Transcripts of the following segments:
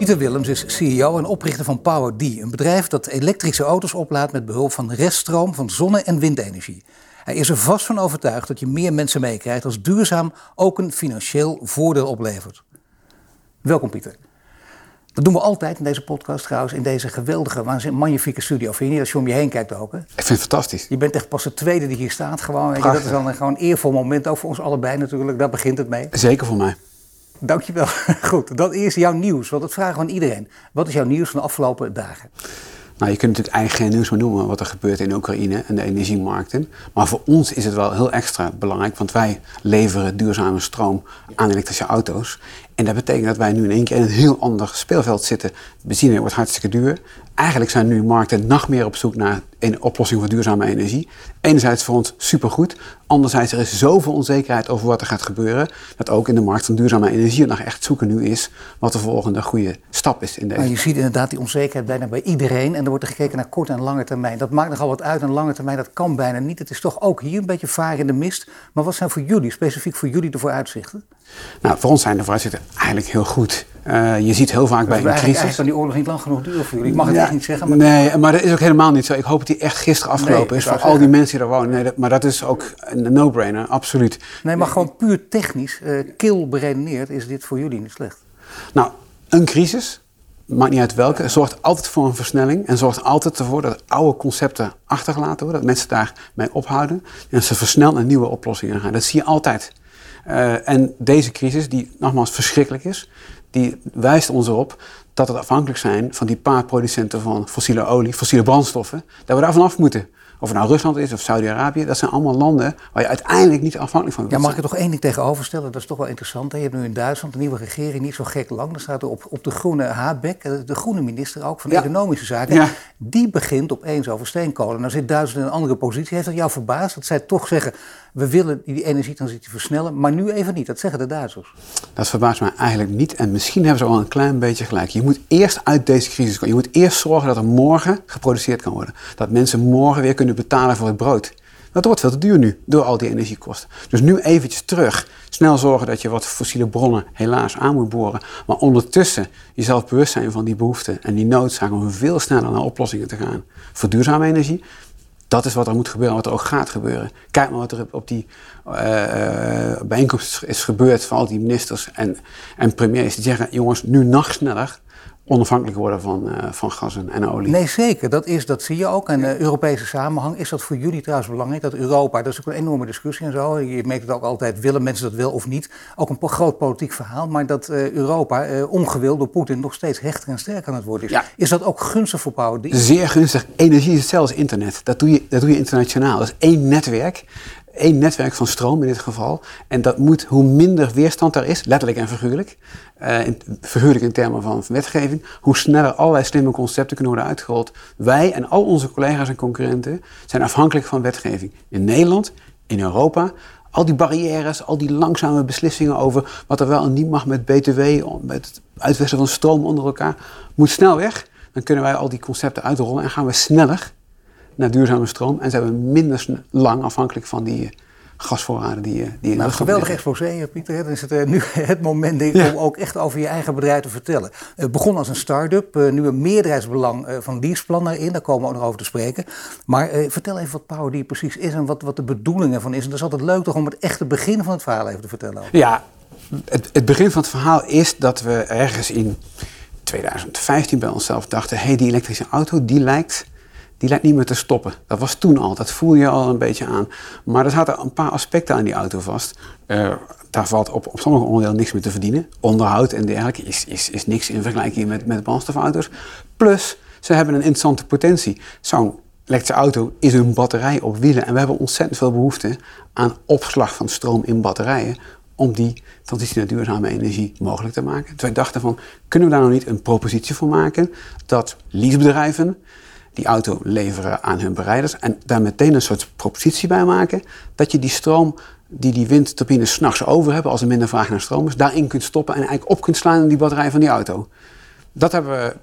Pieter Willems is CEO en oprichter van PowerD, een bedrijf dat elektrische auto's oplaadt met behulp van reststroom van zonne- en windenergie. Hij is er vast van overtuigd dat je meer mensen meekrijgt als duurzaam ook een financieel voordeel oplevert. Welkom Pieter. Dat doen we altijd in deze podcast trouwens, in deze geweldige, waanzinnig magnifieke studio. Vind je niet als je om je heen kijkt ook? Hè? Ik vind het fantastisch. Je bent echt pas de tweede die hier staat. Gewoon, weet je, dat is dan een gewoon eervol moment, ook voor ons allebei natuurlijk. Daar begint het mee. Zeker voor mij. Dankjewel. Goed, dat is jouw nieuws, want dat vragen we aan iedereen. Wat is jouw nieuws van de afgelopen dagen? Nou, je kunt natuurlijk eigenlijk geen nieuws meer noemen wat er gebeurt in Oekraïne en de energiemarkten. Maar voor ons is het wel heel extra belangrijk, want wij leveren duurzame stroom aan elektrische auto's. En dat betekent dat wij nu in één keer in een heel ander speelveld zitten. Benzine wordt hartstikke duur. Eigenlijk zijn nu markten nog meer op zoek naar een oplossing voor duurzame energie. Enerzijds voor ons supergoed. Anderzijds er is zoveel onzekerheid over wat er gaat gebeuren. Dat ook in de markt van duurzame energie nog echt zoeken nu is wat de volgende goede stap is in deze. Maar je ziet inderdaad die onzekerheid bijna bij iedereen. En er wordt er gekeken naar korte en lange termijn. Dat maakt nogal wat uit. En lange termijn, dat kan bijna niet. Het is toch ook hier een beetje vaar in de mist. Maar wat zijn voor jullie, specifiek voor jullie, de vooruitzichten? Nou, voor ons zijn de vooruitzichten eigenlijk heel goed. Uh, je ziet heel vaak bij een crisis. Eigenlijk kan die oorlog niet lang genoeg duren voor jullie. Ik mag het ja, echt niet zeggen. Maar nee, maar dat is ook helemaal niet zo. Ik hoop dat die echt gisteren afgelopen nee, is voor al die mensen die er wonen. Nee, dat, maar dat is ook een no-brainer, absoluut. Nee, maar gewoon puur technisch, uh, kil beredeneerd, is dit voor jullie niet slecht? Nou, een crisis, maakt niet uit welke, zorgt altijd voor een versnelling. En zorgt altijd ervoor dat oude concepten achtergelaten worden. Dat mensen daarmee ophouden. En ze versnellen naar nieuwe oplossingen gaan. Dat zie je altijd. Uh, en deze crisis, die nogmaals verschrikkelijk is, die wijst ons erop dat we afhankelijk zijn van die paar producenten van fossiele olie, fossiele brandstoffen, dat we daar vanaf moeten. Of het nou Rusland is of Saudi-Arabië, dat zijn allemaal landen waar je uiteindelijk niet afhankelijk van bent. Ja, mag ik er toch één ding tegenover stellen? Dat is toch wel interessant. Hè? Je hebt nu in Duitsland een nieuwe regering, niet zo gek lang. Daar staat er op, op de groene Habeck, eh, de groene minister ook van Economische Zaken. Ja. Die begint opeens over steenkolen. Nou zit Duitsland in een andere positie. Heeft dat jou verbaasd dat zij toch zeggen, we willen die energietransitie versnellen, maar nu even niet. Dat zeggen de Duitsers. Dat verbaast mij eigenlijk niet. En misschien hebben ze al een klein beetje gelijk. Je moet eerst uit deze crisis komen. Je moet eerst zorgen dat er morgen geproduceerd kan worden. Dat mensen morgen weer kunnen betalen voor het brood. Dat wordt veel te duur nu, door al die energiekosten. Dus nu eventjes terug. Snel zorgen dat je wat fossiele bronnen helaas aan moet boren. Maar ondertussen jezelf bewust zijn van die behoefte en die noodzaak om veel sneller naar oplossingen te gaan. Voor duurzame energie, dat is wat er moet gebeuren, wat er ook gaat gebeuren. Kijk maar wat er op die uh, bijeenkomst is gebeurd van al die ministers en, en premiers. Die zeggen, jongens, nu nog sneller onafhankelijk worden van, uh, van gas en, olie. Nee, zeker. Dat, is, dat zie je ook. En uh, Europese samenhang, is dat voor jullie trouwens belangrijk? Dat Europa, dat is ook een enorme discussie en zo. Je merkt het ook altijd, willen mensen dat wel of niet? Ook een groot politiek verhaal. Maar dat uh, Europa, ongewild door Poetin, nog steeds hechter en sterker aan het worden is. Ja. Is dat ook gunstig voor Power? Zeer gunstig. Energie is hetzelfde als internet. Dat doe, je, dat doe je internationaal. Dat is één netwerk één netwerk van stroom in dit geval. En dat moet, hoe minder weerstand er is, letterlijk en figuurlijk, uh, in, figuurlijk in termen van, van, wetgeving, hoe sneller allerlei slimme concepten kunnen worden uitgerold. Wij en al onze collega's en concurrenten zijn afhankelijk van wetgeving. In Nederland, in Europa, al die barrières, al die langzame beslissingen over wat er wel en niet mag met BTW, met het uitwisselen van stroom onder elkaar, moet snel weg. Dan kunnen wij al die concepten uitrollen en gaan we sneller naar duurzame stroom. En zijn we minder lang afhankelijk van die eh, gasvoorraden die, eh, die in nou, Geweldig exposé, Pieter. Dan is het uh, nu het moment denk ik, om ook echt over je eigen bedrijf te vertellen. Het begon als een start-up, uh, nu een meerderheidsbelang uh, van Leaseplan daarin. Daar komen we ook nog over te spreken. Maar vertel even wat PowerD precies is en wat, wat de bedoeling ervan is. En dat is altijd leuk toch om het echte begin van het verhaal even te vertellen. Ja, het, het begin van het verhaal is dat we ergens in 2015 bij onszelf dachten... hé, hey, die elektrische auto, die lijkt die lijkt niet meer te stoppen. Dat was toen al, dat voel je al een beetje aan. Maar er zaten een paar aspecten aan die auto vast. Uh, daar valt op, op sommige onderdelen niks meer te verdienen. Onderhoud en dergelijke is, is, is niks in vergelijking met, met brandstofauto's. Plus, ze hebben een interessante potentie. Zo'n elektrische auto is een batterij op wielen. En we hebben ontzettend veel behoefte aan opslag van stroom in batterijen om die transitie duurzame energie mogelijk te maken. Dus wij dachten van, kunnen we daar nou niet een propositie voor maken dat leasebedrijven die auto leveren aan hun bereiders en daar meteen een soort propositie bij maken dat je die stroom die die windturbines s'nachts over hebben als er minder vraag naar stroom is, daarin kunt stoppen en eigenlijk op kunt slaan in die batterij van die auto. Dat hebben we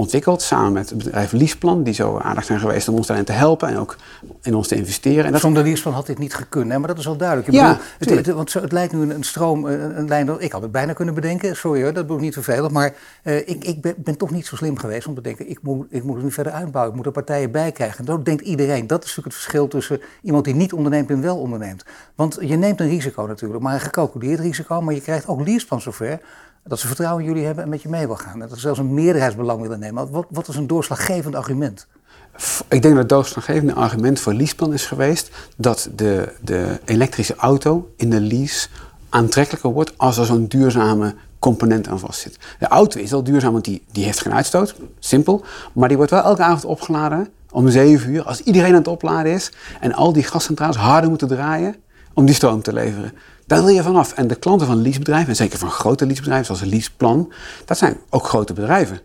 ontwikkeld samen met het bedrijf Leaseplan, die zo aardig zijn geweest om ons daarin te helpen en ook in ons te investeren. En dat... Zonder Leaseplan had dit niet gekund, hè? maar dat is wel duidelijk. ja, bedoel, het, het, want het lijkt nu een, stroom, een, een lijn, ik had het bijna kunnen bedenken, sorry hoor, dat bedoel ik niet vervelend, maar uh, ik, ik ben, ben, toch niet zo slim geweest om te denken, ik moet, ik moet het nu verder uitbouwen, ik moet er partijen bij krijgen. En dat denkt iedereen. Dat is natuurlijk het verschil tussen iemand die niet onderneemt en wel onderneemt. Want je neemt een risico natuurlijk, maar een gecalculeerd risico, maar je krijgt ook Leaseplan zover dat ze vertrouwen in jullie hebben en met je mee wil gaan. Dat ze zelfs een meerderheidsbelang willen nemen. Wat, wat is een doorslaggevend argument? Ik denk dat het doorslaggevende argument voor leaseplan is geweest dat de, de elektrische auto in de lease aantrekkelijker wordt als er zo'n duurzame component aan vastzit. De auto is al duurzaam, want die, die heeft geen uitstoot, simpel. Maar die wordt wel elke avond opgeladen om 7 uur, als iedereen aan het opladen is en al die gascentrales harder moeten draaien om die stroom te leveren. Daar wil je vanaf. En de klanten van leasebedrijven, en zeker van grote leasebedrijven zoals Leaseplan, dat zijn ook grote bedrijven.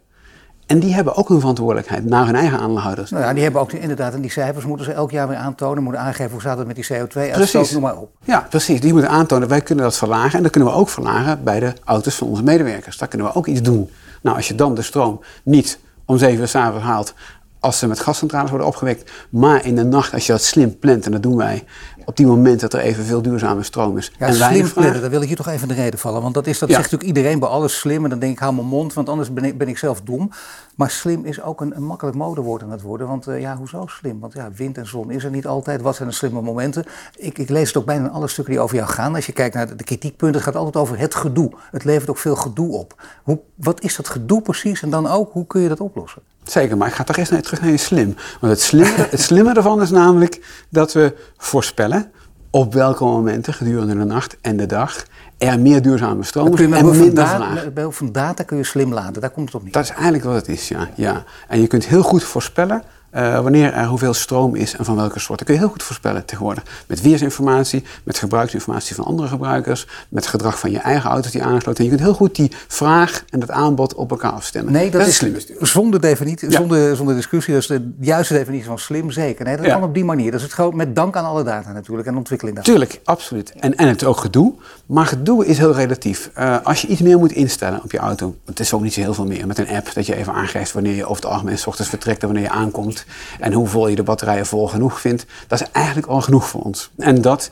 En die hebben ook een verantwoordelijkheid naar hun eigen aandeelhouders. Nou ja, die hebben ook inderdaad, en die cijfers moeten ze elk jaar weer aantonen, moeten aangeven hoe staat het met die CO2-uitstoot, noem maar op. Ja, precies. Die moeten aantonen, wij kunnen dat verlagen en dat kunnen we ook verlagen bij de auto's van onze medewerkers. Daar kunnen we ook iets doen. Nou, als je dan de stroom niet om zeven uur s'avonds haalt, als ze met gascentrales worden opgewekt, maar in de nacht als je dat slim plant, en dat doen wij, op die moment dat er evenveel duurzame stroom is. Ja, en slim plannen, daar wil ik je toch even de reden vallen. Want dat, is, dat zegt natuurlijk iedereen bij alles slim. En dan denk ik, hou mijn mond, want anders ben ik, ben ik zelf dom. Maar slim is ook een, een makkelijk modewoord aan het worden. Want uh, ja, hoezo slim? Want ja, wind en zon is er niet altijd. Wat zijn de slimme momenten? Ik, ik lees het ook bijna in alle stukken die over jou gaan. Als je kijkt naar de, de kritiekpunten, het gaat altijd over het gedoe. Het levert ook veel gedoe op. Hoe, wat is dat gedoe precies? En dan ook, hoe kun je dat oplossen? Zeker, maar ik ga toch eerst naar, terug naar je slim. Want het slimme, het slimme ervan is namelijk dat we voorspellen op welke momenten gedurende de nacht en de dag er meer duurzame stroom is en minder vraag. Bij van data kun je slim laden, daar komt het op niet. Dat is eigenlijk wat het is, ja. ja. En je kunt heel goed voorspellen uh, wanneer er hoeveel stroom is en van welke soort. Dat kun je heel goed voorspellen tegenwoordig. Met weersinformatie, met gebruiksinformatie van andere gebruikers, met gedrag van je eigen auto's die aangesloten zijn. Je kunt heel goed die vraag en het aanbod op elkaar afstemmen. Nee, dat, is slim. Zonder, definitie, zonder, zonder discussie, dat is de juiste definitie van slim, zeker. Nee, dat kan op die manier. Dat is het gewoon met dank aan alle data natuurlijk en ontwikkeling daar. Tuurlijk, absoluut. En, en het is ook gedoe. Maar gedoe is heel relatief. Uh, als je iets meer moet instellen op je auto, het is ook niet zo heel veel meer. Met een app dat je even aangeeft wanneer je over het algemeen s ochtends vertrekt en wanneer je aankomt en hoe vol je de batterijen vol genoeg vindt, dat is eigenlijk al genoeg voor ons. En dat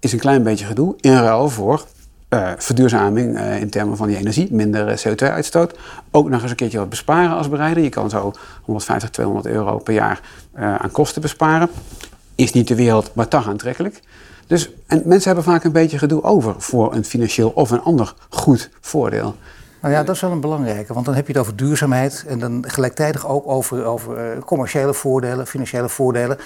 is een klein beetje gedoe in ruil voor uh, verduurzaming uh, in termen van die energie, minder eh, CO2-uitstoot. Ook nog eens een keertje wat besparen als bereider. Je kan zo 150, 200 euro per jaar aan kosten besparen. Is niet de wereld, maar toch aantrekkelijk. Dus, en mensen hebben vaak een beetje gedoe over voor een financieel of een ander goed voordeel. Nou ja, dat is wel een belangrijke, want dan heb je het over duurzaamheid en dan gelijktijdig ook over, over uh, commerciële voordelen, financiële voordelen.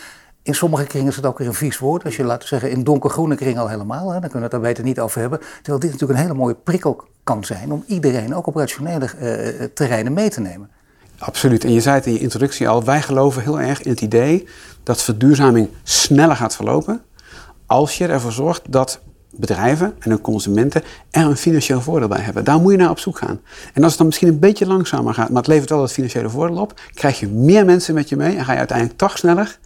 In sommige kringen is het ook weer een vies woord. Als je, laten zeggen, in donkergroene kring al helemaal, hè, dan kunnen we het daar beter niet over hebben. Terwijl dit natuurlijk een hele mooie prikkel kan zijn om iedereen ook op rationele uh, terreinen mee te nemen. Absoluut. En je zei het in je introductie al, wij geloven heel erg in het idee dat verduurzaming sneller gaat verlopen als je ervoor zorgt dat bedrijven en hun consumenten er een financieel voordeel bij hebben. Daar moet je naar op zoek gaan. En als het dan misschien een beetje langzamer gaat, maar het levert wel dat financiële voordeel op, krijg je meer mensen met je mee en ga je uiteindelijk toch sneller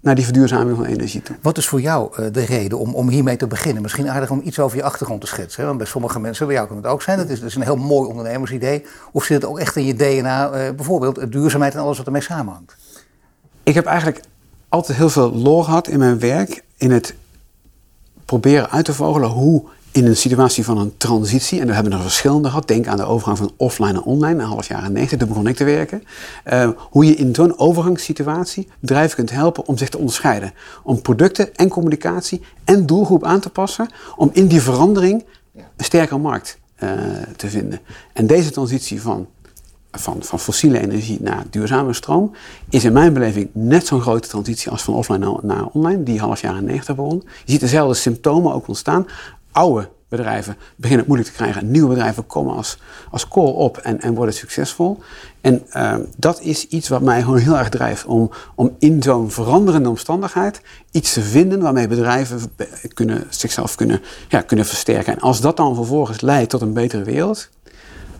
naar die verduurzaming van energie toe. Wat is voor jou uh, de reden om, om hiermee te beginnen? Misschien aardig om iets over je achtergrond te schetsen. Hè? Want bij sommige mensen, bij jou kan het ook zijn, dat is, dat is een heel mooi ondernemersidee. Of zit het ook echt in je DNA, uh, bijvoorbeeld duurzaamheid en alles wat ermee samenhangt? Ik heb eigenlijk altijd heel veel lol gehad in mijn werk, in het proberen uit te vogelen hoe in een situatie van een transitie, en daar hebben we er verschillende gehad, denk aan de overgang van offline naar online, een half jaren 90, toen begon ik te werken, uh, hoe je in zo'n overgangssituatie bedrijven kunt helpen om zich te onderscheiden. Om producten en communicatie en doelgroep aan te passen, om in die verandering een sterke markt uh, te vinden. En deze transitie van van, van fossiele energie naar duurzame stroom, is in mijn beleving net zo'n grote transitie als van offline naar, online, die half jaren 90 begon. Je ziet dezelfde symptomen ook ontstaan. Oude bedrijven beginnen het moeilijk te krijgen. Nieuwe bedrijven komen als, als call op en, en worden succesvol. En uh, dat is iets wat mij gewoon heel erg drijft. Om, om in zo'n veranderende omstandigheid iets te vinden waarmee bedrijven kunnen, zichzelf kunnen, ja, kunnen versterken. En als dat dan vervolgens leidt tot een betere wereld,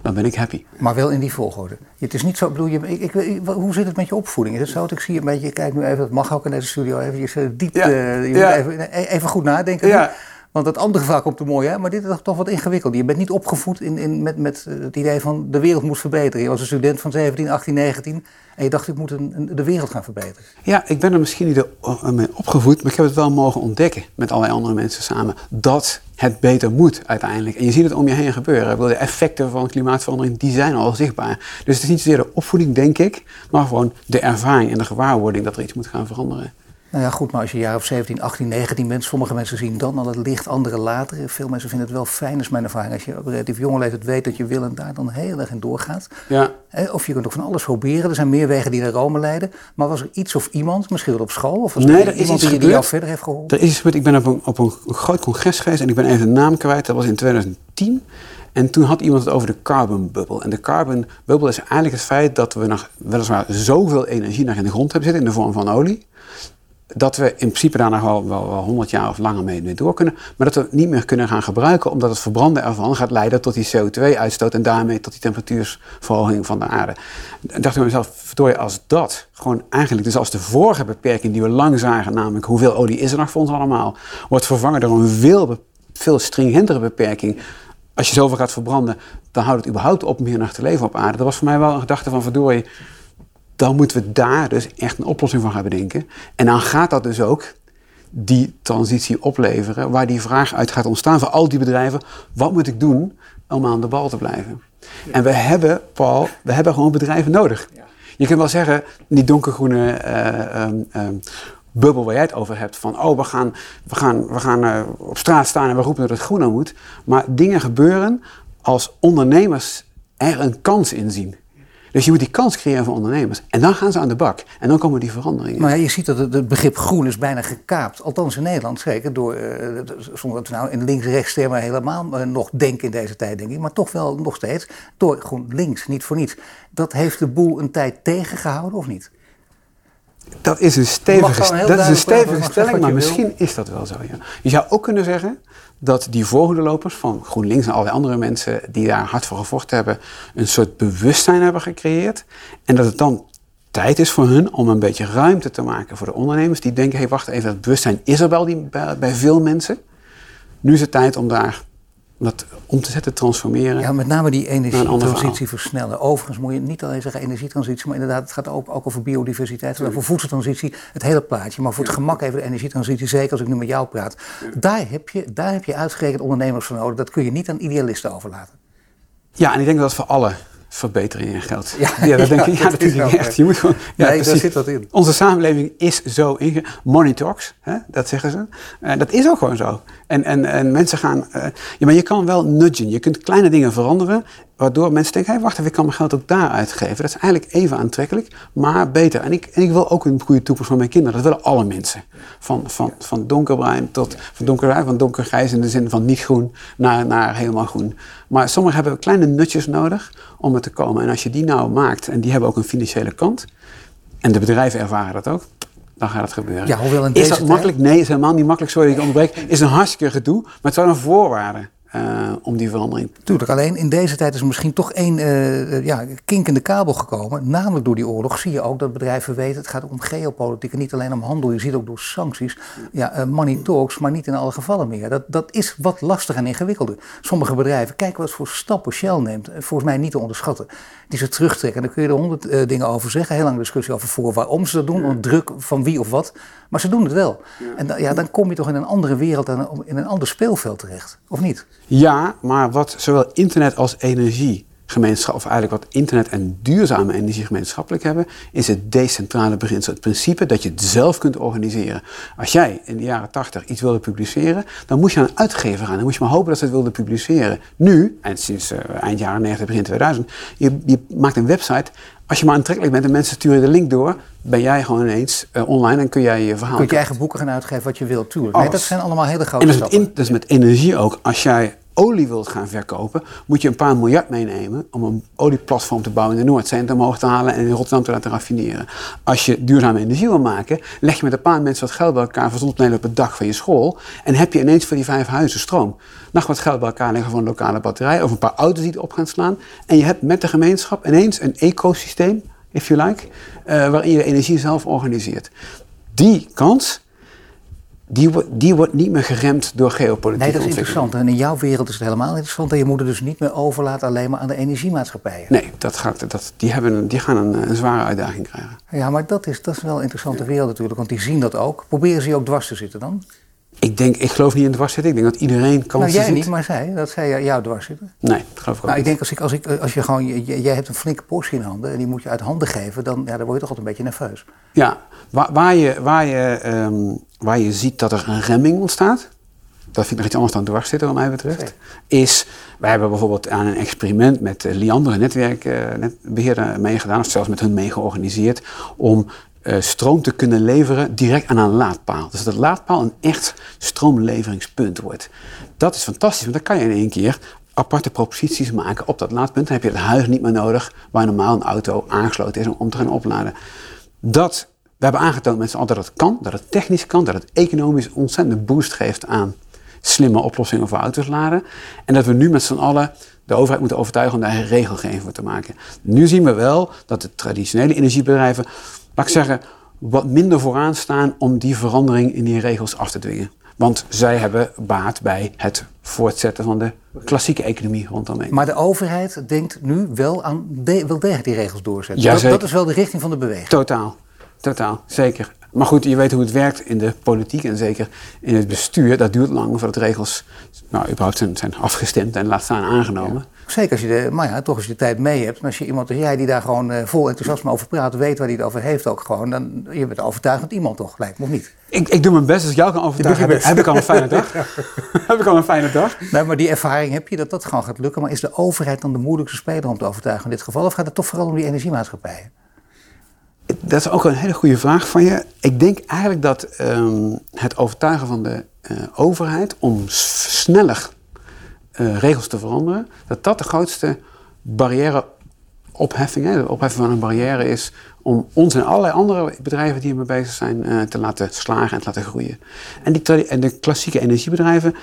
dan ben ik happy. Maar wel in die volgorde. Het is niet zo, bedoel je, ik, ik, hoe zit het met je opvoeding? Is het zo dat ik zie een beetje, kijk nu even, dat mag ook in deze studio, even diep, ja. uh, je ja. even, even, goed nadenken. Ja. Want het andere verhaal komt er mooi, hè? maar dit is toch wat ingewikkeld. Je bent niet opgevoed in, in, met, met het idee van de wereld moet verbeteren. Je was een student van 17, 18, 19 en je dacht ik moet een, de wereld gaan verbeteren. Ja, ik ben er misschien niet mee opgevoed, maar ik heb het wel mogen ontdekken met allerlei andere mensen samen. Dat het beter moet uiteindelijk. En je ziet het om je heen gebeuren. De effecten van klimaatverandering die zijn al zichtbaar. Dus het is niet zozeer de opvoeding, denk ik, maar gewoon de ervaring en de gewaarwording dat er iets moet gaan veranderen. Nou ja, goed, maar als je jaar of 17, 18, 19 bent, sommige mensen zien dan al het licht, anderen later. Veel mensen vinden het wel fijn, is mijn ervaring. Als je op relatief jonge leeftijd weet dat je wil en daar dan heel erg in doorgaat. Ja. Of je kunt ook van alles proberen. Er zijn meer wegen die naar Rome leiden. Maar was er iets of iemand, misschien wel op school, of was nee, er iemand die, die jou verder heeft geholpen? Er is iets Ik ben op een, op een groot congres geweest en ik ben even de naam kwijt. Dat was in 2010. En toen had iemand het over de carbon bubble. En de carbon bubble is eigenlijk het feit dat we nog weliswaar zoveel energie nog in de grond hebben zitten in de vorm van olie dat we in principe daar nog wel, wel 100 jaar of langer mee, door kunnen. Maar dat we het niet meer kunnen gaan gebruiken, omdat het verbranden ervan gaat leiden tot die CO2-uitstoot en daarmee tot die temperatuursverhoging van de aarde. En dacht ik mezelf, verdorie, als dat gewoon eigenlijk, dus als de vorige beperking die we lang zagen, namelijk hoeveel olie is er nog voor ons allemaal, wordt vervangen door een veel, veel stringentere beperking. Als je zoveel gaat verbranden, dan houdt het überhaupt op meer nog te leven op aarde. Dat was voor mij wel een gedachte van verdorie dan moeten we daar dus echt een oplossing van gaan bedenken. En dan gaat dat dus ook die transitie opleveren, waar die vraag uit gaat ontstaan voor al die bedrijven: wat moet ik doen om aan de bal te blijven? En we hebben, Paul, we hebben gewoon bedrijven nodig. Je kunt wel zeggen, die donkergroene uh, bubbel waar jij het over hebt, van oh, we gaan, we gaan, we gaan uh, op straat staan en we roepen dat het groener moet. Maar dingen gebeuren als ondernemers er een kans in zien. Dus je moet die kans creëren voor ondernemers. En dan gaan ze aan de bak. En dan komen die veranderingen. Maar je ziet dat het, begrip groen is bijna gekaapt. Althans in Nederland zeker. Door, zonder dat we nou in links-rechts stemmen helemaal uh, nog denken in deze tijd, denk ik. Maar toch wel nog steeds. Door links, niet voor niets. Dat heeft de boel een tijd tegengehouden of niet? Dat is een stevige, dat is een stevige stelling, maar misschien is dat wel zo. Ja. Je zou ook kunnen zeggen dat die voorhoedelopers van GroenLinks en allerlei andere mensen die daar hard voor gevochten hebben, een soort bewustzijn hebben gecreëerd. En dat het dan tijd is voor hun om een beetje ruimte te maken voor de ondernemers die denken, hé hey, wacht even, dat bewustzijn is er wel die, bij, bij veel mensen. Nu is het tijd om daar dat om te zetten, transformeren. Ja, met name die energietransitie versnellen. Overigens moet je niet alleen zeggen energietransitie, maar inderdaad, het gaat ook, ook over biodiversiteit, over voedseltransitie, het hele plaatje. Maar voor het gemak even de energietransitie, zeker als ik nu met jou praat. Daar, heb je, daar heb je uitgerekend ondernemers voor nodig. Dat kun je niet aan idealisten overlaten. Ja, en ik denk dat dat voor alle verbeteringen geldt. Ja, ja dat denk ik. Ja, natuurlijk echt. Je moet gewoon. Ja, nee, daar zit dat in. Onze samenleving is zo inge. Money talks, hè, dat zeggen ze. En dat is ook gewoon zo. En, en, en mensen gaan. Uh, ja, maar je kan wel nudgen. Je kunt kleine dingen veranderen. Waardoor mensen denken: hé, hey, wacht even, ik kan mijn geld ook daar uitgeven. Dat is eigenlijk even aantrekkelijk, maar beter. En ik, en ik wil ook een goede toekomst voor mijn kinderen. Dat willen alle mensen. Van, van, van donkerbruin tot. Van donkerbruin, van donkergrijs in de zin van niet groen naar, naar helemaal groen. Maar sommigen hebben kleine nutjes nodig om er te komen. En als je die nou maakt, en die hebben ook een financiële kant. En de bedrijven ervaren dat ook dan gaat het gebeuren. Ja, hoewel in is dat makkelijk? Nee, is helemaal niet makkelijk. Sorry dat ik onderbreek. Is een hartstikke gedoe, maar het zijn een voorwaarde. Uh, om die verandering. Tuurlijk, alleen in deze tijd is misschien toch één uh, ja, kink in de kabel gekomen. Namelijk door die oorlog zie je ook dat bedrijven weten, het gaat om geopolitiek en niet alleen om handel. Je ziet ook door sancties, ja, uh, money talks, maar niet in alle gevallen meer. Dat, dat is wat lastiger en ingewikkelder. Sommige bedrijven, kijk wat voor stappen Shell neemt, volgens mij niet te onderschatten. Die ze terugtrekken, daar kun je er honderd dingen over zeggen. Heel lange discussie over voor waarom ze dat doen, ja. druk van wie of wat. Maar ze doen het wel. En ja, dan kom je toch in een andere wereld en in een ander speelveld terecht, of niet? Ja, maar wat zowel internet als energie gemeenschap, of eigenlijk wat internet en duurzame energie gemeenschappelijk hebben, is het decentrale beginsel. Het principe dat je het zelf kunt organiseren. Als jij in de jaren 80 iets wilde publiceren, dan moest je aan een uitgever gaan. Dan moest je maar hopen dat ze het wilden publiceren. Nu, en sinds uh, eind jaren 90, begin 2000, je, je maakt een website. Als je maar aantrekkelijk bent en mensen sturen de link door, ben jij gewoon ineens uh, online en kun jij je verhaal. Kun je eigen boeken gaan uitgeven wat je wilt, tuurlijk. Nee, dat zijn allemaal hele grote en dat is, met, dat is met energie ook. Als jij olie wilt gaan verkopen, moet je een paar miljard meenemen om een olieplatform te bouwen in de Noordzee en omhoog te halen en in Rotterdam te laten raffineren. Als je duurzame energie wil maken, leg je met een paar mensen wat geld bij elkaar voor op het dak van je school en heb je ineens voor die vijf huizen stroom. Nog wat geld bij elkaar leggen voor een lokale batterij of een paar auto's die erop gaan slaan en je hebt met de gemeenschap ineens een ecosysteem, if you like, uh, waarin je energie zelf organiseert. Die kans die, die wordt niet meer geremd door geopolitiek. Nee, dat is interessant. En in jouw wereld is het helemaal interessant. En je moet het dus niet meer overlaten alleen maar aan de energiemaatschappijen. Nee, dat gaat, dat, die, hebben, die gaan een, een zware uitdaging krijgen. Ja, maar dat is, dat is wel een interessante wereld natuurlijk, want die zien dat ook. Proberen ze je ook dwars te zitten dan? Ik denk, ik geloof niet in dwars zitten. Ik denk dat iedereen kan Nou, jij niet, maar zij, dat zij jou dwars zitten. Nee, dat geloof ik ook nou, niet. ik denk als, ik, als, ik, als je gewoon, jij hebt een flinke Porsche in handen en die moet je uit handen geven, dan, ja, dan word je toch altijd een beetje nerveus. Ja, waar, waar je, waar, je, um, waar je ziet dat er een remming ontstaat, dat vind ik nog iets anders dan dwars zitten wat mij betreft, Zeker. is, wij hebben bijvoorbeeld aan een experiment met Liander, een netwerkbeheerder, uh, meegedaan, of zelfs met hun mee georganiseerd, om uh, stroom te kunnen leveren direct aan een laadpaal. Dus dat de laadpaal een echt stroomleveringspunt wordt. Dat is fantastisch, want dan kan je in één keer aparte proposities maken op dat laadpunt. Dan heb je het huis niet meer nodig waar normaal een auto aangesloten is om, om te gaan opladen. Dat, we hebben aangetoond met z'n allen dat het kan, dat het technisch kan, dat het economisch ontzettende boost geeft aan slimme oplossingen voor auto's laden. En dat we nu met z'n allen de overheid moeten overtuigen om daar regelgeving voor te maken. Nu zien we wel dat de traditionele energiebedrijven laat ik zeggen, wat minder vooraan staan om die verandering in die regels af te dwingen. Want zij hebben baat bij het voortzetten van de klassieke economie rondomheen. Maar de overheid denkt nu wel aan de, wel degelijk die regels doorzetten. Ja, dat, dat, is wel de richting van de beweging. Totaal, totaal, zeker. Maar goed, je weet hoe het werkt in de politiek en zeker in het bestuur. Dat duurt lang voordat regels nou, überhaupt zijn, zijn afgestemd en laat staan aangenomen. Zeker als je de, maar ja, toch als je de tijd mee hebt. En als je iemand als jij die daar gewoon uh, vol enthousiasme over praat, weet waar hij het over heeft ook gewoon. Dan je bent overtuigend iemand toch, lijkt me of niet? Ik, ik doe mijn best als ik jou kan overtuigen. Heb, heb, ik al een fijne dag? heb ik al een fijne dag? Nee, maar die ervaring heb je dat dat gewoon gaat lukken. Maar is de overheid dan de moeilijkste speler om te overtuigen in dit geval? Of gaat het toch vooral om die energiemaatschappijen? Dat is ook een hele goede vraag van je. Ik denk eigenlijk dat um, het overtuigen van de uh, overheid om sneller uh, regels te veranderen, dat dat de grootste barrière opheffing, hè, de opheffing van een barrière is om ons en allerlei andere bedrijven die ermee bezig zijn uh, te laten slagen en te laten groeien. En, die, en de klassieke energiebedrijven,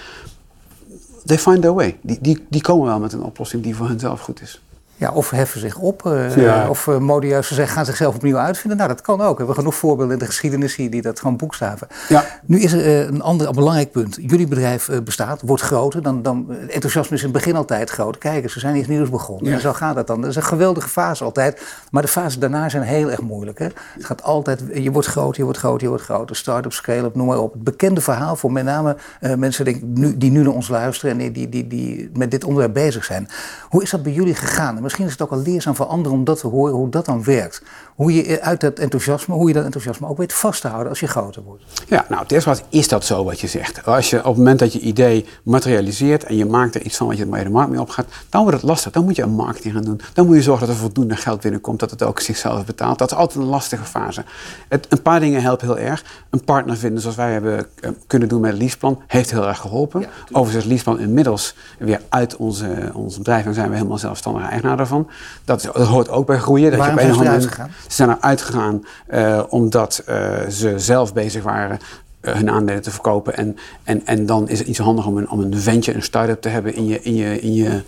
they find their way. Die, die, die komen wel met een oplossing die voor hen zelf goed is. Ja, of heffen zich op, uh, ja. of uh, modieus gaan zichzelf opnieuw uitvinden. Nou, dat kan ook. We hebben genoeg voorbeelden in de geschiedenis die dat gewoon boekstaven. Ja. Nu is er uh, een ander belangrijk punt. Jullie bedrijf bestaat, wordt groter. Dan, dan, enthousiasme is in het begin altijd groot. Kijk eens, we zijn iets nieuws begonnen. Ja. En zo gaat dat dan. Dat is een geweldige fase altijd. Maar de fases daarna zijn heel erg moeilijk. Hè? Het gaat altijd, je wordt groter, je wordt groter, je wordt groter. Start-up, scale-up, noem maar op. Het bekende verhaal voor met name mensen denk, nu, die nu naar ons luisteren... en die, die, die, die met dit onderwerp bezig zijn. Hoe is dat bij jullie gegaan? Misschien is het ook al leerzaam voor anderen om dat te horen, hoe dat dan werkt. Hoe je uit dat enthousiasme, hoe je dat enthousiasme ook weet vast te houden als je groter wordt. Ja, nou, het eerste wat is dat zo wat je zegt. Als je op het moment dat je idee materialiseert en je maakt er iets van wat je er de markt mee opgaat, dan wordt het lastig. Dan moet je een marketing gaan doen. Dan moet je zorgen dat er voldoende geld binnenkomt, dat het ook zichzelf betaalt. Dat is altijd een lastige fase. Het, een paar dingen helpen heel erg. Een partner vinden zoals wij hebben uh, kunnen doen met het leaseplan, heeft heel erg geholpen. Ja, Overigens is leaseplan inmiddels weer uit onze, ons bedrijf en zijn we helemaal zelfstandig eigenaar daarvan. Dat, hoort ook bij groeien. Dat Waarom je op zijn ze eruit gegaan? Ze zijn eruit gegaan uh, omdat uh, ze zelf bezig waren uh, hun aandelen te verkopen. En, en, en dan is het niet zo handig om een, om een venture, een start-up te hebben in je, in je, in je,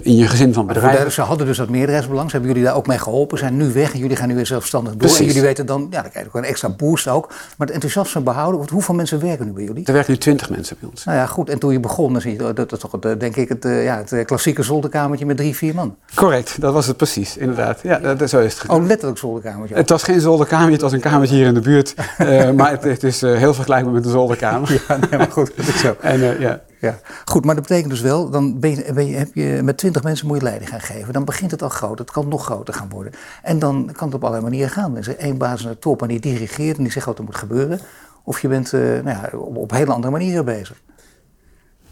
in je gezin van bedrijven. Ze hadden dus dat meerderheidsbelang. Ze hebben jullie daar ook mee geholpen. Zijn nu weg en jullie gaan nu weer zelfstandig door. Precies. En jullie weten dan, ja, dan krijg je ook een extra boost ook. Maar het enthousiasme behouden. Want hoeveel mensen werken nu bij jullie? Er werken nu twintig mensen bij ons. Nou ja, goed. En toen je begon, dan zie je, dat is toch het, denk ik het, ja, het klassieke zolderkamertje met drie, vier man. Correct, dat was het precies, inderdaad. Ja, dat, zo is het gedaan. Oh, letterlijk zolderkamertje? Het was geen zolderkamertje, het was een kamertje hier in de buurt. uh, maar het, het is uh, heel vergelijkbaar met een zolderkamer. ja, nee, maar goed, dat is zo. en, uh, ja. Ja, goed, maar dat betekent dus wel, dan ben je, heb je met twintig mensen moet je leiding gaan geven. Dan begint het al groot, het kan nog groter gaan worden. En dan kan het op allerlei manieren gaan. Er is één baas aan de top en die dirigeert en die zegt wat er moet gebeuren. Of je bent uh, nou ja, op, op hele andere manieren bezig.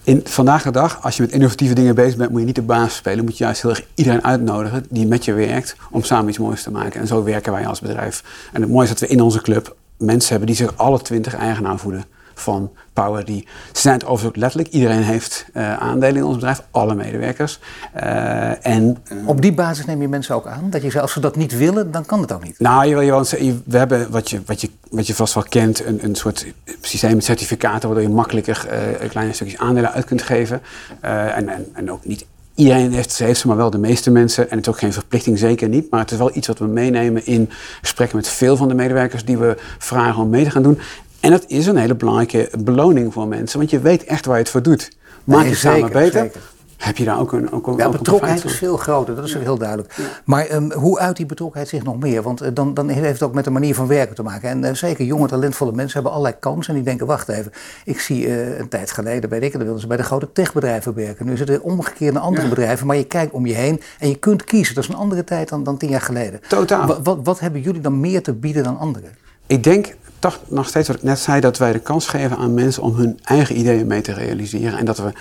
In, vandaag de dag, als je met innovatieve dingen bezig bent, moet je niet de baas spelen. Moet je juist heel erg iedereen uitnodigen die met je werkt om samen iets moois te maken. En zo werken wij als bedrijf. En het mooie is dat we in onze club mensen hebben die zich alle twintig eigenaar voelen. Van PowerD. Ze zijn het overigens ook letterlijk. Iedereen heeft uh, aandelen in ons bedrijf, alle medewerkers. Uh, en, Op die basis neem je mensen ook aan? Dat je als ze dat niet willen, dan kan het ook niet? Nou, je, je, we hebben wat je, wat, je, wat je vast wel kent, een, een soort systeem met certificaten... waardoor je makkelijker uh, kleine stukjes aandelen uit kunt geven. en, en, en ook niet Iedereen heeft, heeft ze, maar wel de meeste mensen. En het is ook geen verplichting, zeker niet. Maar het is wel iets wat we meenemen in gesprekken met veel van de medewerkers die we vragen om mee te gaan doen. En dat is een hele belangrijke beloning voor mensen, want je weet echt waar je het voor doet. Maak je samen beter. Zeker heb je daar ook een. Ook, ja, betrokkenheid is veel groter, dat is heel duidelijk. Maar um, hoe uit die betrokkenheid zich nog meer? Want uh, dan, dan heeft het ook met de manier van werken te maken. En uh, zeker jonge, talentvolle mensen hebben allerlei kansen. En die denken: wacht even, ik zie uh, een tijd geleden, weet ik, dan wilden ze bij de grote techbedrijven werken. Nu is het omgekeerd naar andere bedrijven, maar je kijkt om je heen en je kunt kiezen. Dat is een andere tijd dan, dan tien jaar geleden. Totaal. Wat hebben jullie dan meer te bieden dan anderen? Ik denk toch nog steeds wat ik net zei, dat wij de kans geven aan mensen om hun eigen ideeën mee te realiseren. En dat we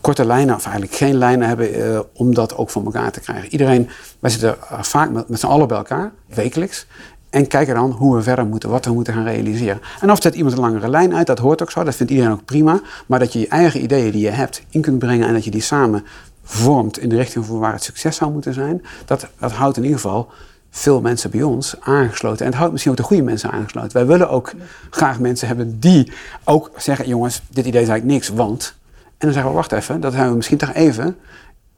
korte lijnen, of eigenlijk geen lijnen hebben, uh, om dat ook voor elkaar te krijgen. Iedereen, wij zitten vaak met, met z'n allen bij elkaar, wekelijks. En kijken dan hoe we verder moeten, wat we moeten gaan realiseren. En of zet iemand een langere lijn uit, dat hoort ook zo, dat vindt iedereen ook prima. Maar dat je je eigen ideeën die je hebt in kunt brengen en dat je die samen vormt in de richting van waar het succes zou moeten zijn, dat, dat houdt in ieder geval veel mensen bij ons aangesloten. En het houdt misschien ook de goede mensen aangesloten. Wij willen ook graag mensen hebben die ook zeggen: jongens, dit idee is eigenlijk niks, want en dan zeggen we, wacht even, dat hebben we misschien toch even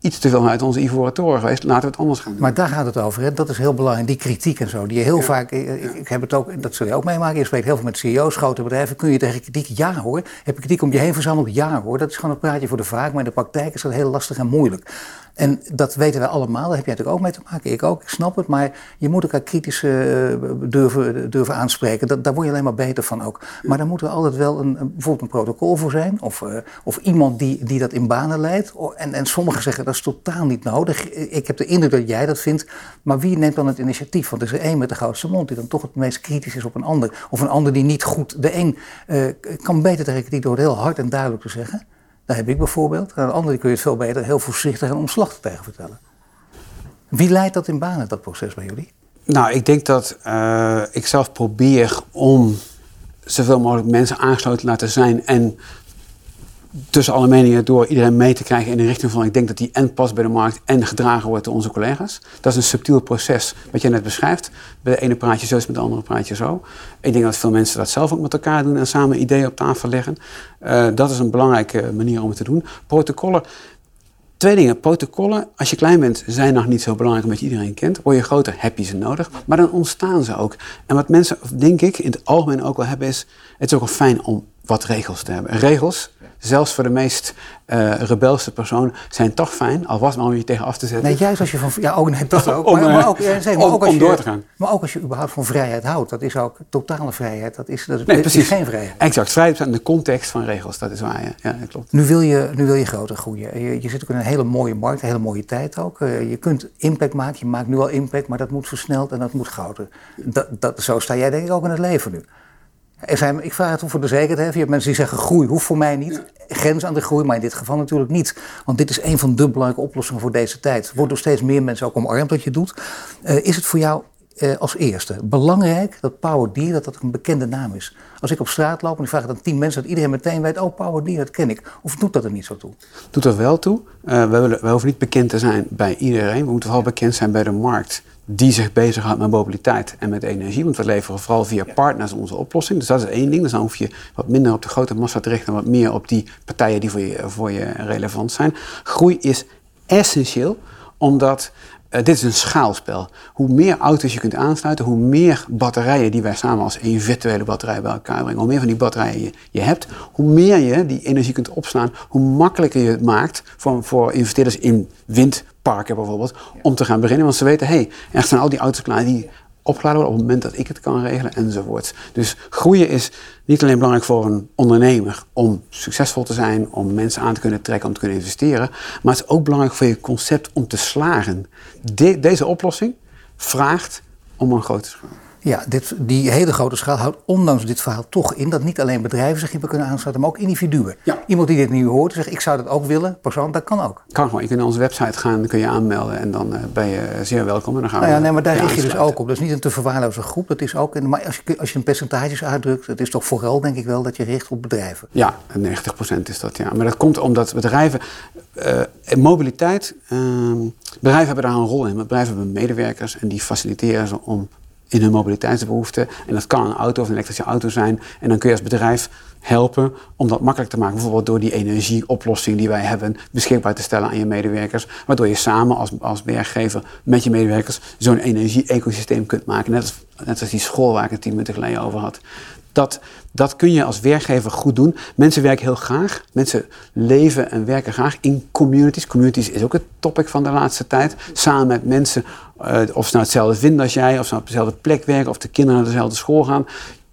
iets te veel uit onze ivoren toren geweest. Laten we het anders gaan doen. Maar daar gaat het over. Hè? Dat is heel belangrijk. Die kritiek en zo. Die je heel vaak. Ik, ik, heb het ook. Dat zul je ook meemaken. Je spreekt heel veel met CEO's, grote bedrijven. Kun je tegen kritiek ja hoor. Heb je kritiek om je heen verzameld? Ja hoor. Dat is gewoon een praatje voor de vraag. Maar in de praktijk is dat heel lastig en moeilijk. En dat weten wij allemaal, daar heb jij natuurlijk ook mee te maken. Ik ook, ik snap het. Maar je moet elkaar kritisch uh, durven, durven aanspreken. Dat, daar word je alleen maar beter van ook. Maar daar moet er altijd wel een, bijvoorbeeld een protocol voor zijn. Of, uh, of iemand die, die dat in banen leidt. En, en sommigen zeggen dat is totaal niet nodig. Ik heb de indruk dat jij dat vindt. Maar wie neemt dan het initiatief? Want er is er één met de grootste mond die dan toch het meest kritisch is op een ander. Of een ander die niet goed. De een uh, kan beter tegen kritiek door heel hard en duidelijk te zeggen. Dat heb ik bijvoorbeeld. En een ander kun je het veel beter heel voorzichtig en omslachtig tegen vertellen. Wie leidt dat in banen, dat proces bij jullie? Nou, ik denk dat uh, ik zelf probeer om zoveel mogelijk mensen aangesloten te laten zijn en tussen alle meningen door iedereen mee te krijgen in de richting van ik denk dat die en past bij de markt en gedragen wordt door onze collega's. Dat is een subtiel proces wat jij net beschrijft. Bij de ene praatje zo is met de andere praatje zo. Ik denk dat veel mensen dat zelf ook met elkaar doen en samen ideeën op tafel leggen. Uh, dat is een belangrijke manier om het te doen. Protocollen. Twee dingen. Protocollen, als je klein bent, zijn nog niet zo belangrijk omdat je iedereen kent. Word je groter, heb je ze nodig. Maar dan ontstaan ze ook. En wat mensen, denk ik, in het algemeen ook wel hebben is... het is ook wel fijn om wat regels te hebben. Regels zelfs voor de meest uh, rebelse persoon, zijn toch fijn, al was maar om je tegen af te zetten. Nee, juist als je van... Ja, oh, nee, dat ook. om, maar, maar ook, ja, zeg, maar om, ook als om door te gaan. Maar ook als je überhaupt van vrijheid houdt. Dat is ook totale vrijheid. Dat is, dat is, nee, precies. Is geen vrijheid. Exact. Vrijheid in de context van regels, dat is waar. Ja, ja dat klopt. Nu wil je, nu wil je groter groeien. Je, je zit ook in een hele mooie markt, een hele mooie tijd ook. Uh, je kunt impact maken. Je maakt nu al impact, maar dat moet versneld en dat moet groter. Dat, dat, zo sta jij denk ik ook in het leven nu. Ik vraag het voor de zekerheid. Je hebt mensen die zeggen groei hoeft voor mij niet. Grens aan de groei, maar in dit geval natuurlijk niet. Want dit is een van de belangrijke oplossingen voor deze tijd. Wordt door steeds meer mensen ook omarmd dat je doet. Uh, is het voor jou uh, als eerste belangrijk dat Power D dat dat een bekende naam is? Als ik op straat loop en ik vraag het aan tien mensen, dat iedereen meteen weet, oh Power D dat ken ik. Of doet dat er niet zo toe? Doet er wel toe. Uh, we, willen, we hoeven niet bekend te zijn bij iedereen. We moeten vooral bekend zijn bij de markt die zich bezighoudt met mobiliteit en met energie. Want we leveren vooral via partners onze oplossing. Dus dat is één ding. Dus dan hoef je wat minder op de grote massa te richten en wat meer op die partijen die voor je, voor je relevant zijn. Groei is essentieel, omdat dit is een schaalspel. Hoe meer auto's je kunt aansluiten, hoe meer batterijen die wij samen als één virtuele batterij bij elkaar brengen, hoe meer van die batterijen je, hebt, hoe meer je die energie kunt opslaan, hoe makkelijker je het maakt voor, investeerders in windparken bijvoorbeeld, om te gaan beginnen. Want ze weten, hé, hey, er zijn al die auto's klaar die opgeladen worden op het moment dat ik het kan regelen enzovoort. Dus groeien is niet alleen belangrijk voor een ondernemer om succesvol te zijn, om mensen aan te kunnen trekken, om te kunnen investeren, maar het is ook belangrijk voor je concept om te slagen. deze oplossing vraagt om een grote schaal. Ja, dit, die hele grote schaal houdt ondanks dit verhaal toch in dat niet alleen bedrijven zich hierbij kunnen aansluiten, maar ook individuen. Ja. Iemand die dit nu hoort en zegt, ik zou dat ook willen, persoonlijk, dat kan ook. Kan gewoon. Je kunt naar onze website gaan, dan kun je aanmelden en dan eh, ben je zeer welkom. En dan gaan Nou ja, we nee, maar daar richt je dus ook op. Dat is niet een te verwaarlozen groep. Dat is ook, maar als je, als je een percentages uitdrukt, het is toch vooral denk ik wel dat je richt op bedrijven. Ja, 90% is dat, ja. Maar dat komt omdat bedrijven... eh, mobiliteit, eh, bedrijven hebben daar een rol in. Bedrijven hebben medewerkers en die faciliteren ze om in hun mobiliteitsbehoeften. En dat kan een auto of een elektrische auto zijn. En dan kun je als bedrijf helpen om dat makkelijk te maken. Bijvoorbeeld door die energieoplossing die wij hebben beschikbaar te stellen aan je medewerkers. Waardoor je samen als, als werkgever met je medewerkers zo'n energie-ecosysteem kunt maken. Net als, net als die school waar ik het tien minuten geleden over had. Dat, dat kun je als werkgever goed doen. Mensen werken heel graag. Mensen leven en werken graag in communities. Communities is ook het topic van de laatste tijd. Samen met mensen, eh, of ze nou hetzelfde vinden als jij, of ze nou op dezelfde plek werken, of de kinderen naar dezelfde school gaan.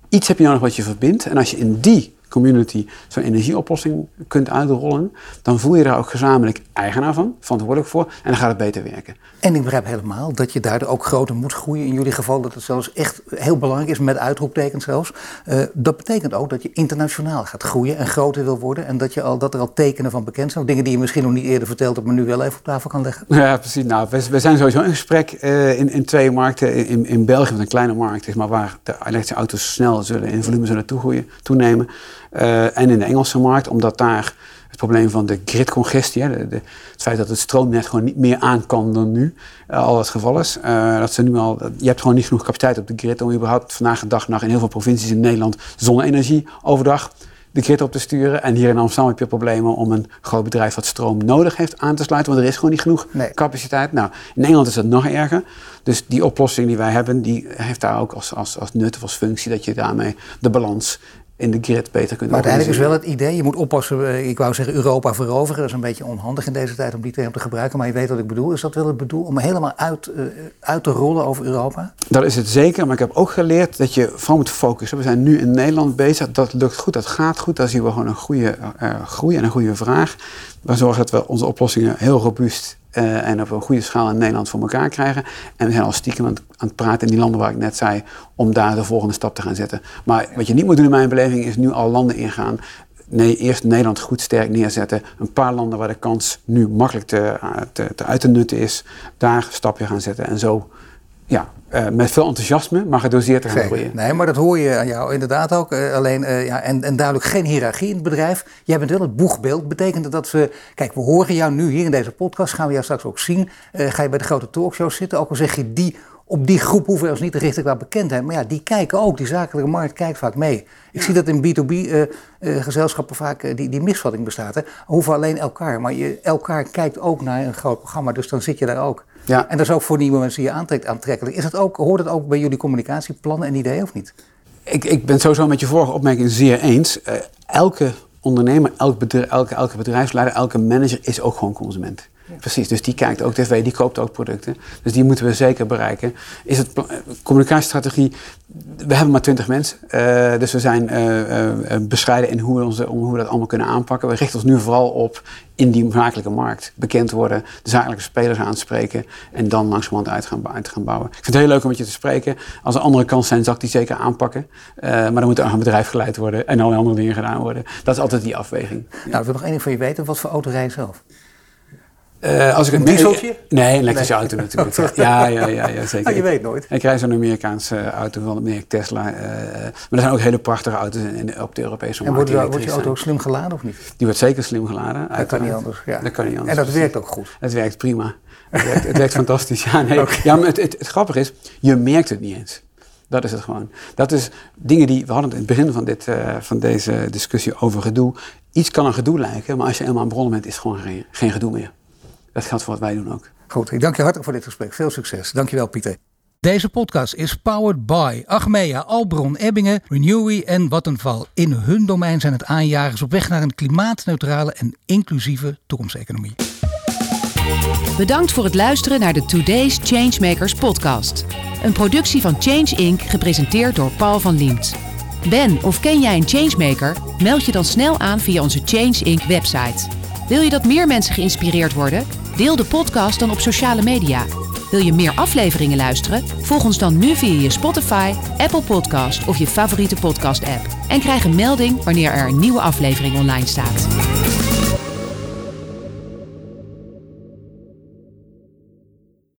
Iets heb je nodig wat je verbindt. En als je in die community zo'n energieoplossing kunt uitrollen, dan voel je daar ook gezamenlijk eigenaar van, verantwoordelijk voor, en dan gaat het beter werken. En ik begrijp helemaal dat je daardoor ook groter moet groeien. In jullie geval dat het zelfs echt heel belangrijk is, met uitroeptekens zelfs. Eh, dat betekent ook dat je internationaal gaat groeien en groter wil worden. En dat, je al, dat er al tekenen van bekend zijn. Dingen die je misschien nog niet eerder verteld hebt, maar nu wel even op tafel kan leggen. Ja, precies. Nou, we, we zijn sowieso in gesprek eh, in, in twee markten. In, in België, wat een kleine markt is, maar waar de elektrische auto's snel zullen, in volume zullen toegroeien, toenemen. Eh, en in de Engelse markt, omdat daar het probleem van de gridcongestie, hè, de, de, het feit dat het stroomnet gewoon niet meer aan kan dan nu eh, al het geval is. Eh, dat ze nu al, je hebt gewoon niet genoeg capaciteit op de grid om überhaupt vandaag de dag nog in heel veel provincies in Nederland zonne-energie overdag de grid op te sturen. En hier in Amsterdam heb je problemen om een groot bedrijf wat stroom nodig heeft aan te sluiten, want er is gewoon niet genoeg Nee. capaciteit. Nou, in Engeland is dat nog erger. Dus die oplossing die wij hebben, die heeft daar ook als, als, als nut of als functie dat je daarmee de balans in de grid beter kunt Maar uiteindelijk is wel het idee, je moet oppassen, eh, ik wou zeggen Europa veroveren. Dat is een beetje onhandig in deze tijd om die term te gebruiken. Maar je weet wat ik bedoel. Is dat wel het bedoel om helemaal uit, eh, uit te rollen over Europa? Dat is het zeker, maar ik heb ook geleerd dat je vooral moet focussen. We zijn nu in Nederland bezig, dat lukt goed, dat gaat goed. Daar zien we gewoon een goede eh, groei en een goede vraag. We zorgen dat we onze oplossingen heel robuust eh, en op een goede schaal in Nederland voor elkaar krijgen. En we zijn al stiekem aan het, praten in die landen waar ik net zei, om daar de volgende stap te gaan zetten. Maar wat je niet moet doen in mijn beleving is nu al landen ingaan. Nee, eerst Nederland goed sterk neerzetten. Een paar landen waar de kans nu makkelijk te, te, te uit te nutten is, daar een stapje gaan zetten. En zo ja, eh, met veel enthousiasme, maar gedoseerd te gaan groeien. Nee, maar dat hoor je aan jou inderdaad ook. Eh, alleen, eh, ja, en, en duidelijk geen hiërarchie in het bedrijf. Jij bent wel het boegbeeld. Betekent dat we... Kijk, we horen jou nu hier in deze podcast. Gaan we jou straks ook zien. Ga je bij de grote talkshows zitten. Ook al zeg je die... Op die groep hoeven we ons niet te richten qua bekendheid. Maar ja, die kijken ook. Die zakelijke markt kijkt vaak mee. Ik zie dat in B2B-gezelschappen vaak die, die misvatting bestaat. Hè. We hoeven alleen elkaar. Maar je, elkaar kijkt ook naar een groot programma. Dus dan zit je daar ook. Ja. En dat is ook voor nieuwe mensen je aantrekt aantrekkelijk. Is dat ook, hoort het ook bij jullie communicatieplannen en ideeën of niet? Ik, ik ben sowieso met je vorige opmerking zeer eens. Eh, elke ondernemer, elk bedrijf, elke, elke bedrijfsleider, elke manager is ook gewoon consument. Precies, dus die kijkt ook tv, die koopt ook producten. Dus die moeten we zeker bereiken. Is het eh, communicatiestrategie? We hebben maar twintig mensen. eh, dus we zijn eh, bescheiden in hoe we, onze, hoe we dat allemaal kunnen aanpakken. We richten ons nu vooral op in die zakelijke markt bekend worden, de zakelijke spelers aanspreken en dan langzamerhand uit uit gaan bouwen. Ik vind het heel leuk om met je te spreken. Als er andere kansen zijn, zal ik die zeker aanpakken. Maar dan moet er een bedrijf geleid worden en alle andere dingen gedaan worden. Dat is altijd die afweging. Nou, ik wil nog één ding van je weten. Wat voor auto zelf? Eh, als ik Een dieseltje? Nee, een elektrische Nee. auto natuurlijk. Ja, ja, ja, ja zeker. Ah, je weet nooit. Ik rij zo'n Amerikaanse eh, auto van het merk Tesla. eh, maar er zijn ook hele prachtige auto's in, in- op de Europese En markt. wordt, die wordt je elektrisch auto ook slim geladen of niet? Die wordt zeker slim geladen. Dat kan niet anders. Ja. Dat kan niet anders. En dat werkt ook goed. Het werkt prima. Het werkt, het werkt fantastisch. Ja, nee. ja maar het, het, het grappige is, je merkt het niet eens. Dat is het gewoon. Dat is dingen die, we hadden het in het begin van, dit, eh, van deze discussie over gedoe. Iets kan een gedoe lijken, maar als je eenmaal aan bronnen bent, is het gewoon geen, geen gedoe meer. Dat geldt voor wat wij doen ook. Goed, ik dank je hartelijk voor dit gesprek. Veel succes. Dankjewel, Pieter. Deze podcast is powered by Achmea, Albron, Ebbingen, Renewy en Vattenfall. In hun domein zijn het aanjagers op weg naar een klimaatneutrale en inclusieve toekomsteconomie. Bedankt voor het luisteren naar de Today's Changemakers podcast. Een productie van Change Inc. gepresenteerd door Paul van Liemt. Ben of ken jij een changemaker? Meld je dan snel aan via onze Change Inc. website. Wil je dat meer mensen geïnspireerd worden? Deel de podcast dan op sociale media. Wil je meer afleveringen luisteren? Volg ons dan nu via je Spotify, Apple Podcast of je favoriete podcast-app. En krijg een melding wanneer er een nieuwe aflevering online staat.